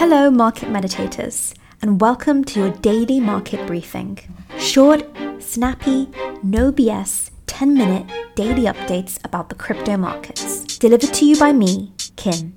Hello, market meditators, and welcome to your daily market briefing. Short, snappy, no BS, 10 minute daily updates about the crypto markets. Delivered to you by me, Kin.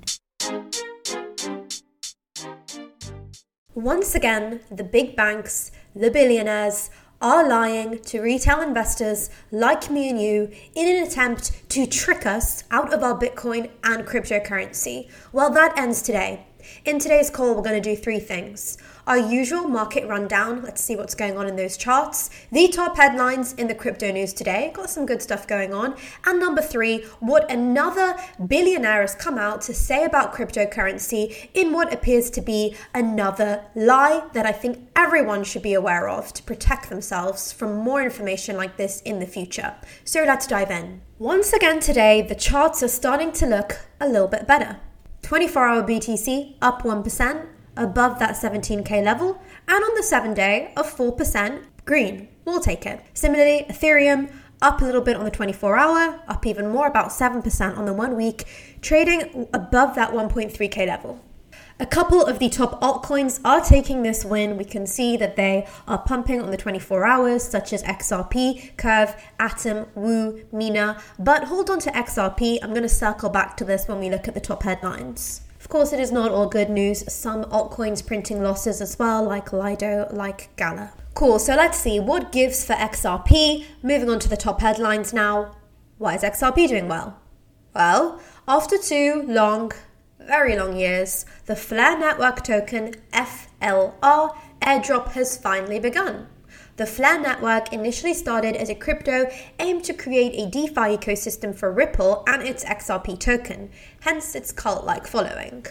Once again, the big banks, the billionaires, are lying to retail investors like me and you in an attempt to trick us out of our Bitcoin and cryptocurrency. Well, that ends today. In today's call, we're going to do three things. Our usual market rundown, let's see what's going on in those charts. The top headlines in the crypto news today, got some good stuff going on. And number three, what another billionaire has come out to say about cryptocurrency in what appears to be another lie that I think everyone should be aware of to protect themselves from more information like this in the future. So let's dive in. Once again today, the charts are starting to look a little bit better. 24 hour BTC up 1%, above that 17k level, and on the 7 day of 4% green. We'll take it. Similarly, Ethereum up a little bit on the 24 hour, up even more, about 7% on the one week, trading above that 1.3k level. A couple of the top altcoins are taking this win. We can see that they are pumping on the 24 hours, such as XRP, Curve, Atom, Woo, Mina. But hold on to XRP. I'm going to circle back to this when we look at the top headlines. Of course, it is not all good news. Some altcoins printing losses as well, like Lido, like Gala. Cool, so let's see what gives for XRP. Moving on to the top headlines now. Why is XRP doing well? Well, after two long very long years, the Flare Network token FLR airdrop has finally begun. The Flare network initially started as a crypto aimed to create a DeFi ecosystem for Ripple and its XRP token, hence its cult like following.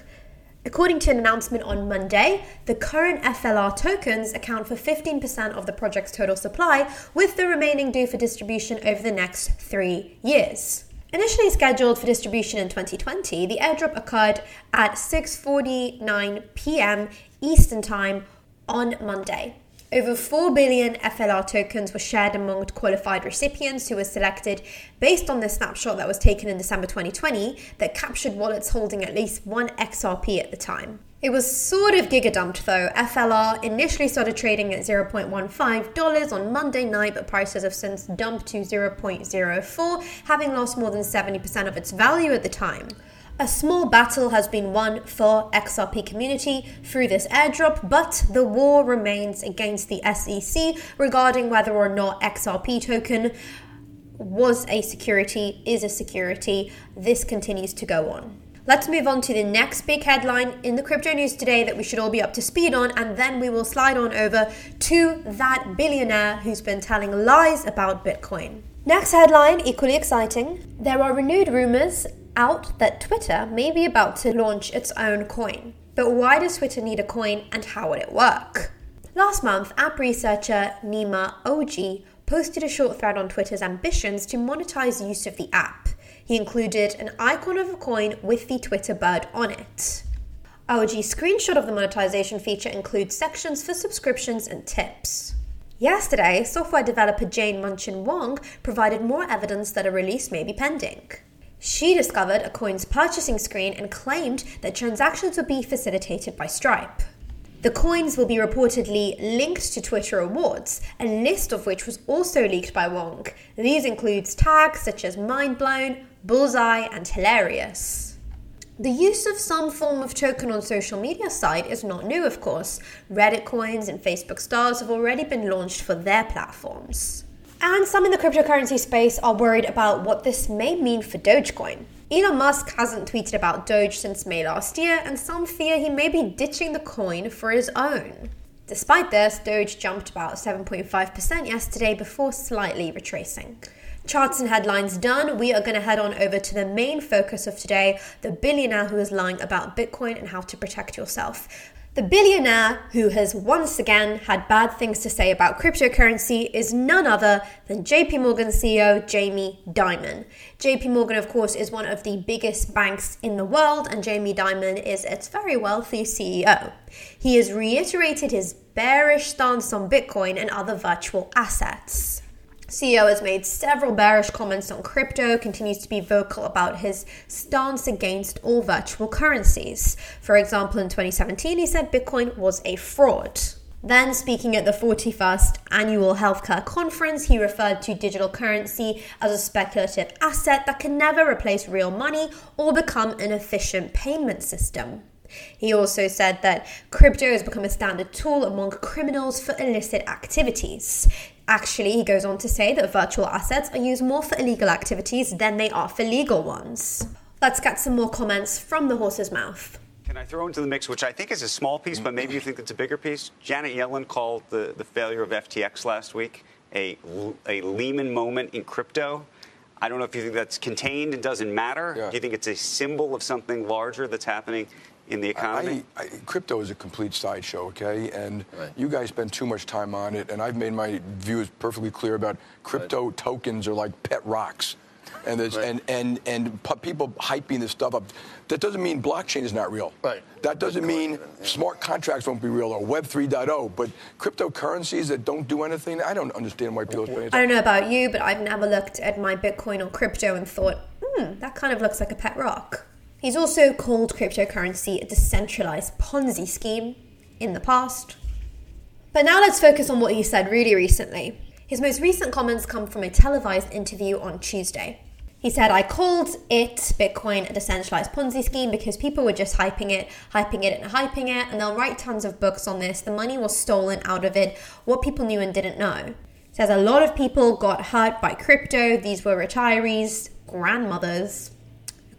According to an announcement on Monday, the current FLR tokens account for 15% of the project's total supply, with the remaining due for distribution over the next three years. Initially scheduled for distribution in 2020, the airdrop occurred at 6:49 p.m. Eastern Time on Monday. Over 4 billion FLR tokens were shared among qualified recipients who were selected based on the snapshot that was taken in December 2020 that captured wallets holding at least one XRP at the time. It was sort of gigadumped though. FLR initially started trading at $0.15 on Monday night, but prices have since dumped to 0.04, having lost more than 70% of its value at the time. A small battle has been won for XRP community through this airdrop, but the war remains against the SEC regarding whether or not XRP token was a security, is a security. This continues to go on. Let's move on to the next big headline in the crypto news today that we should all be up to speed on, and then we will slide on over to that billionaire who's been telling lies about Bitcoin. Next headline, equally exciting. There are renewed rumors out that Twitter may be about to launch its own coin. But why does Twitter need a coin and how would it work? Last month, app researcher Nima Owji posted a short thread on Twitter's ambitions to monetize use of the app. He included an icon of a coin with the Twitter bird on it. Owji's screenshot of the monetization feature includes sections for subscriptions and tips. Yesterday, software developer Jane Manchun Wong provided more evidence that a release may be pending. She discovered a coin's purchasing screen and claimed that transactions would be facilitated by Stripe. The coins will be reportedly linked to Twitter Awards, a list of which was also leaked by Wong. These includes tags such as mindblown, bullseye, and hilarious. The use of some form of token on social media site is not new, of course. Reddit coins and Facebook stars have already been launched for their platforms. And some in the cryptocurrency space are worried about what this may mean for Dogecoin. Elon Musk hasn't tweeted about Doge since May last year, and some fear he may be ditching the coin for his own. Despite this, Doge jumped about 7.5% yesterday before slightly retracing. Charts and headlines done, we are going to head on over to the main focus of today the billionaire who is lying about Bitcoin and how to protect yourself. The billionaire who has once again had bad things to say about cryptocurrency is none other than JP Morgan CEO Jamie Dimon. JP Morgan, of course, is one of the biggest banks in the world, and Jamie Dimon is its very wealthy CEO. He has reiterated his bearish stance on Bitcoin and other virtual assets. CEO has made several bearish comments on crypto, continues to be vocal about his stance against all virtual currencies. For example, in 2017, he said Bitcoin was a fraud. Then, speaking at the 41st annual healthcare conference, he referred to digital currency as a speculative asset that can never replace real money or become an efficient payment system. He also said that crypto has become a standard tool among criminals for illicit activities. Actually, he goes on to say that virtual assets are used more for illegal activities than they are for legal ones. Let's get some more comments from the horse's mouth. Can I throw into the mix, which I think is a small piece, but maybe you think it's a bigger piece? Janet Yellen called the, the failure of FTX last week a, a Lehman moment in crypto. I don't know if you think that's contained and doesn't matter. Yeah. Do you think it's a symbol of something larger that's happening in the economy? I, I, crypto is a complete sideshow, okay? And right. you guys spend too much time on it, and I've made my views perfectly clear about crypto right. tokens are like pet rocks. And there's right. and and and people hyping this stuff up. That doesn't mean blockchain is not real. Right. That doesn't mean yeah. smart contracts won't be real or Web 3.0. But cryptocurrencies that don't do anything, I don't understand why people. I don't know about you, but I've never looked at my Bitcoin or crypto and thought, hmm, that kind of looks like a pet rock. He's also called cryptocurrency a decentralized Ponzi scheme in the past. But now let's focus on what he said really recently. His most recent comments come from a televised interview on Tuesday. He said, I called it Bitcoin a decentralized Ponzi scheme because people were just hyping it, hyping it, and hyping it, and they'll write tons of books on this. The money was stolen out of it, what people knew and didn't know. He says a lot of people got hurt by crypto. These were retirees, grandmothers,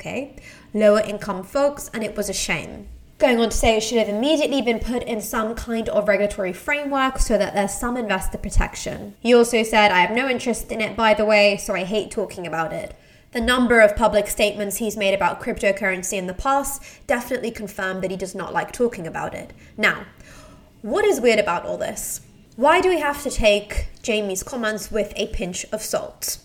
okay, lower income folks, and it was a shame. Going on to say it should have immediately been put in some kind of regulatory framework so that there's some investor protection. He also said, I have no interest in it, by the way, so I hate talking about it. The number of public statements he's made about cryptocurrency in the past definitely confirm that he does not like talking about it. Now, what is weird about all this? Why do we have to take Jamie's comments with a pinch of salt?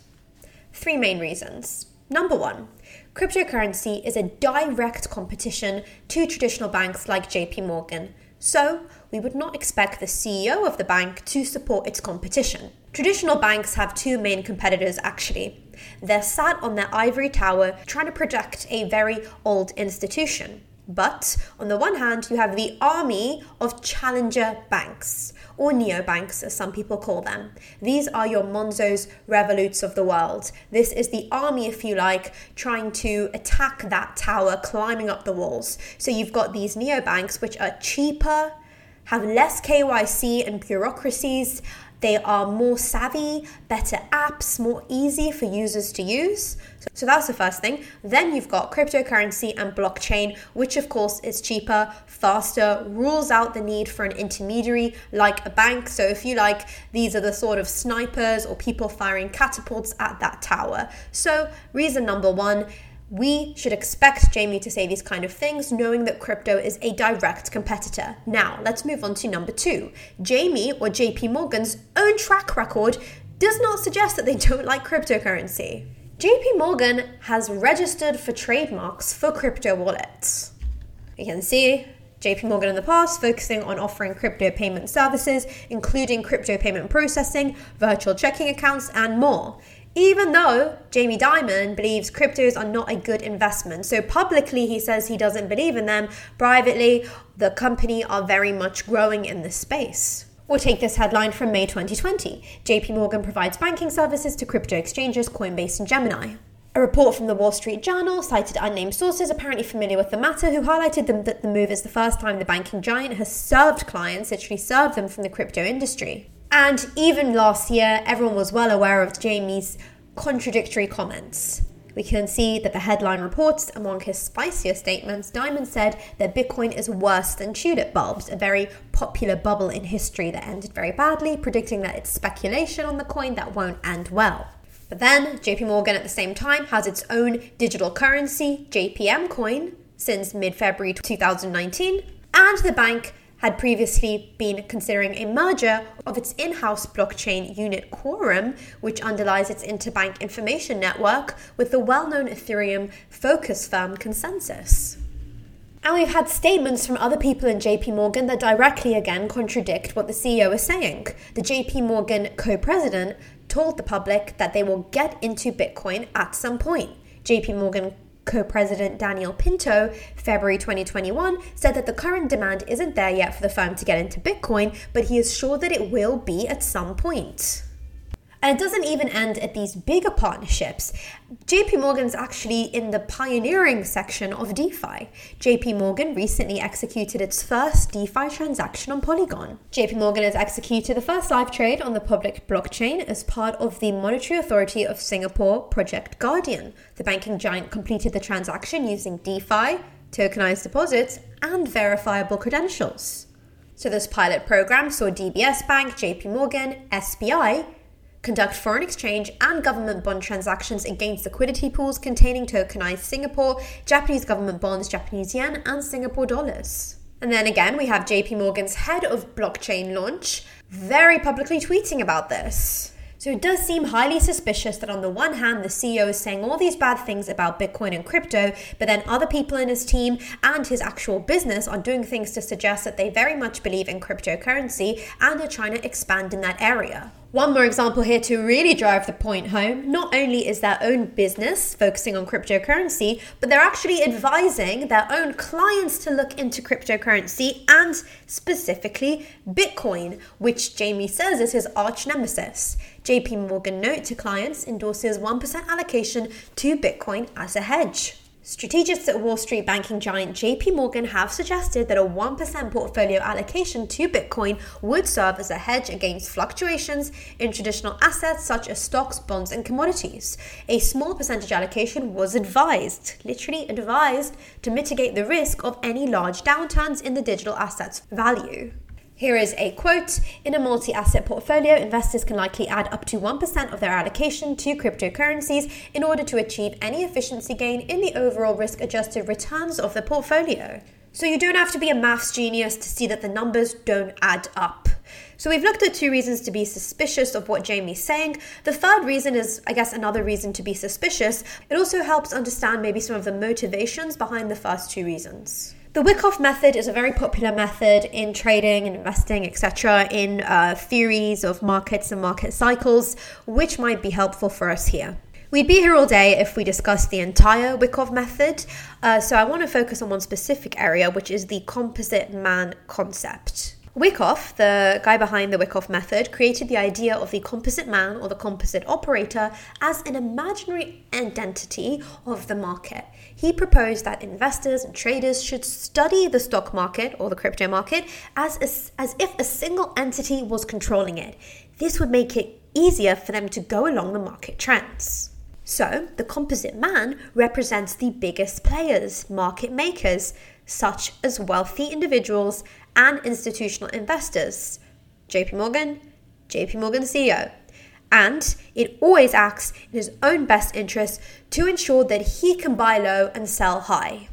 Three main reasons. Number one, Cryptocurrency is a direct competition to traditional banks like JP Morgan, so we would not expect the CEO of the bank to support its competition. Traditional banks have two main competitors actually. They're sat on their ivory tower trying to protect a very old institution. But on the one hand, you have the army of challenger banks, or neobanks as some people call them. These are your Monzos, Revoluts of the world. This is the army, if you like, trying to attack that tower, climbing up the walls. So you've got these neobanks, which are cheaper, have less KYC and bureaucracies, they are more savvy, better apps, more easy for users to use. So that's the first thing. Then you've got cryptocurrency and blockchain, which of course is cheaper, faster, rules out the need for an intermediary like a bank. So if you like, these are the sort of snipers or people firing catapults at that tower. So reason number one, we should expect Jamie to say these kind of things, knowing that crypto is a direct competitor. Now, let's move on to number two. Jamie, or JP Morgan's own track record, does not suggest that they don't like cryptocurrency. JP Morgan has registered for trademarks for crypto wallets. You can see JP Morgan in the past focusing on offering crypto payment services, including crypto payment processing, virtual checking accounts, and more even though Jamie Dimon believes cryptos are not a good investment. So publicly, he says he doesn't believe in them. Privately, the company are very much growing in this space. We'll take this headline from May 2020 JP Morgan provides banking services to crypto exchanges Coinbase and Gemini. A report from the Wall Street Journal cited unnamed sources apparently familiar with the matter who highlighted them that the move is the first time the banking giant has served clients, literally served them from the crypto industry. And even last year, everyone was well aware of Jamie's contradictory comments. We can see that the headline reports among his spicier statements, Dimon said that Bitcoin is worse than tulip bulbs, a very popular bubble in history that ended very badly, predicting that it's speculation on the coin that won't end well. But then, JP Morgan at the same time has its own digital currency, JPM coin, since mid February 2019, and the bank had previously been considering a merger of its in house blockchain unit Quorum, which underlies its interbank information network, with the well known Ethereum focus firm ConsenSys. And we've had statements from other people in JP Morgan that directly again contradict what the CEO is saying. The JP Morgan co president told the public that they will get into Bitcoin at some point. JP Morgan co president Daniel Pinto, February 2021, said that the current demand isn't there yet for the firm to get into Bitcoin, but he is sure that it will be at some point. And it doesn't even end at these bigger partnerships. JP Morgan's actually in the pioneering section of DeFi. JP Morgan recently executed its first DeFi transaction on Polygon. JP Morgan has executed the first live trade on the public blockchain as part of the Monetary Authority of Singapore Project Guardian. The banking giant completed the transaction using DeFi, tokenized deposits, and verifiable credentials. So this pilot program saw DBS Bank, JP Morgan, SBI, conduct foreign exchange and government bond transactions against liquidity pools containing tokenized Singapore, Japanese government bonds, Japanese yen, and Singapore dollars. And then again, we have JP Morgan's head of blockchain launch very publicly tweeting about this. So it does seem highly suspicious that on the one hand, the CEO is saying all these bad things about Bitcoin and crypto, but then other people in his team and his actual business are doing things to suggest that they very much believe in cryptocurrency and are trying to expand in that area. One more example here to really drive the point home. Not only is their own business focusing on cryptocurrency, but they're actually advising their own clients to look into cryptocurrency and specifically Bitcoin, which Jamie says is his arch nemesis. JP Morgan note to clients endorses 1% allocation to Bitcoin as a hedge. Strategists at Wall Street banking giant JP Morgan have suggested that a 1% portfolio allocation to Bitcoin would serve as a hedge against fluctuations in traditional assets such as stocks, bonds, and commodities. A small percentage allocation was advised, literally advised, to mitigate the risk of any large downturns in the digital assets value. Here is a quote In a multi asset portfolio, investors can likely add up to 1% of their allocation to cryptocurrencies in order to achieve any efficiency gain in the overall risk adjusted returns of the portfolio. So you don't have to be a maths genius to see that the numbers don't add up. So we've looked at two reasons to be suspicious of what Jamie's saying. The third reason is, I guess, another reason to be suspicious. It also helps understand maybe some of the motivations behind the first two reasons. The Wyckoff method is a very popular method in trading and investing, etc., in uh, theories of markets and market cycles, which might be helpful for us here. We'd be here all day if we discussed the entire Wyckoff method, uh, so I want to focus on one specific area, which is the composite man concept. Wyckoff, the guy behind the Wyckoff method, created the idea of the composite man or the composite operator as an imaginary identity of the market. He proposed that investors and traders should study the stock market or the crypto market as, a, as if a single entity was controlling it. This would make it easier for them to go along the market trends. So, the composite man represents the biggest players, market makers, such as wealthy individuals and institutional investors. JP Morgan, JP Morgan CEO. And it always acts in his own best interest to ensure that he can buy low and sell high.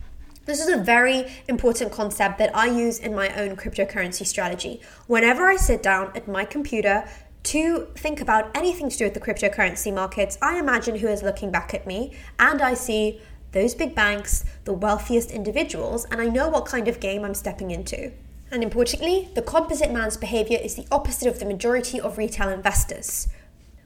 This is a very important concept that I use in my own cryptocurrency strategy. Whenever I sit down at my computer to think about anything to do with the cryptocurrency markets, I imagine who is looking back at me and I see those big banks, the wealthiest individuals, and I know what kind of game I'm stepping into. And importantly, the composite man's behavior is the opposite of the majority of retail investors,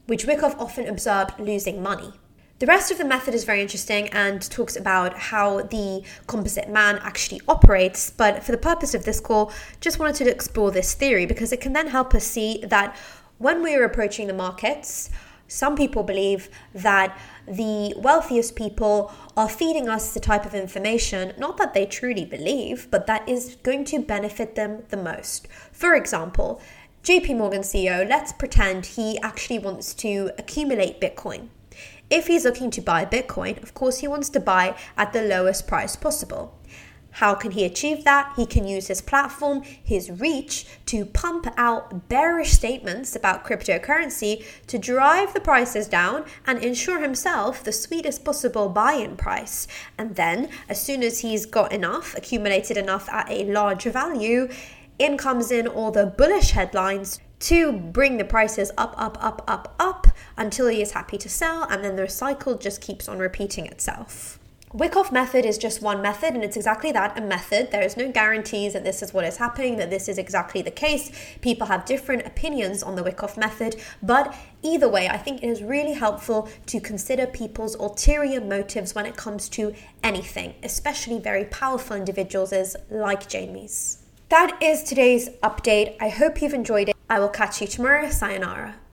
which Wyckoff often observed losing money. The rest of the method is very interesting and talks about how the composite man actually operates, but for the purpose of this call, just wanted to explore this theory because it can then help us see that when we're approaching the markets, some people believe that the wealthiest people are feeding us the type of information, not that they truly believe, but that is going to benefit them the most. For example, JP Morgan CEO, let's pretend he actually wants to accumulate Bitcoin. If he's looking to buy Bitcoin, of course, he wants to buy at the lowest price possible. How can he achieve that? He can use his platform, his reach, to pump out bearish statements about cryptocurrency to drive the prices down and ensure himself the sweetest possible buy in price. And then, as soon as he's got enough, accumulated enough at a large value, in comes in all the bullish headlines to bring the prices up, up, up, up, up until he is happy to sell, and then the cycle just keeps on repeating itself. Wyckoff method is just one method, and it's exactly that a method. There is no guarantees that this is what is happening, that this is exactly the case. People have different opinions on the Wyckoff method, but either way, I think it is really helpful to consider people's ulterior motives when it comes to anything, especially very powerful individuals as like Jamie's. That is today's update. I hope you've enjoyed it. I will catch you tomorrow. Sayonara.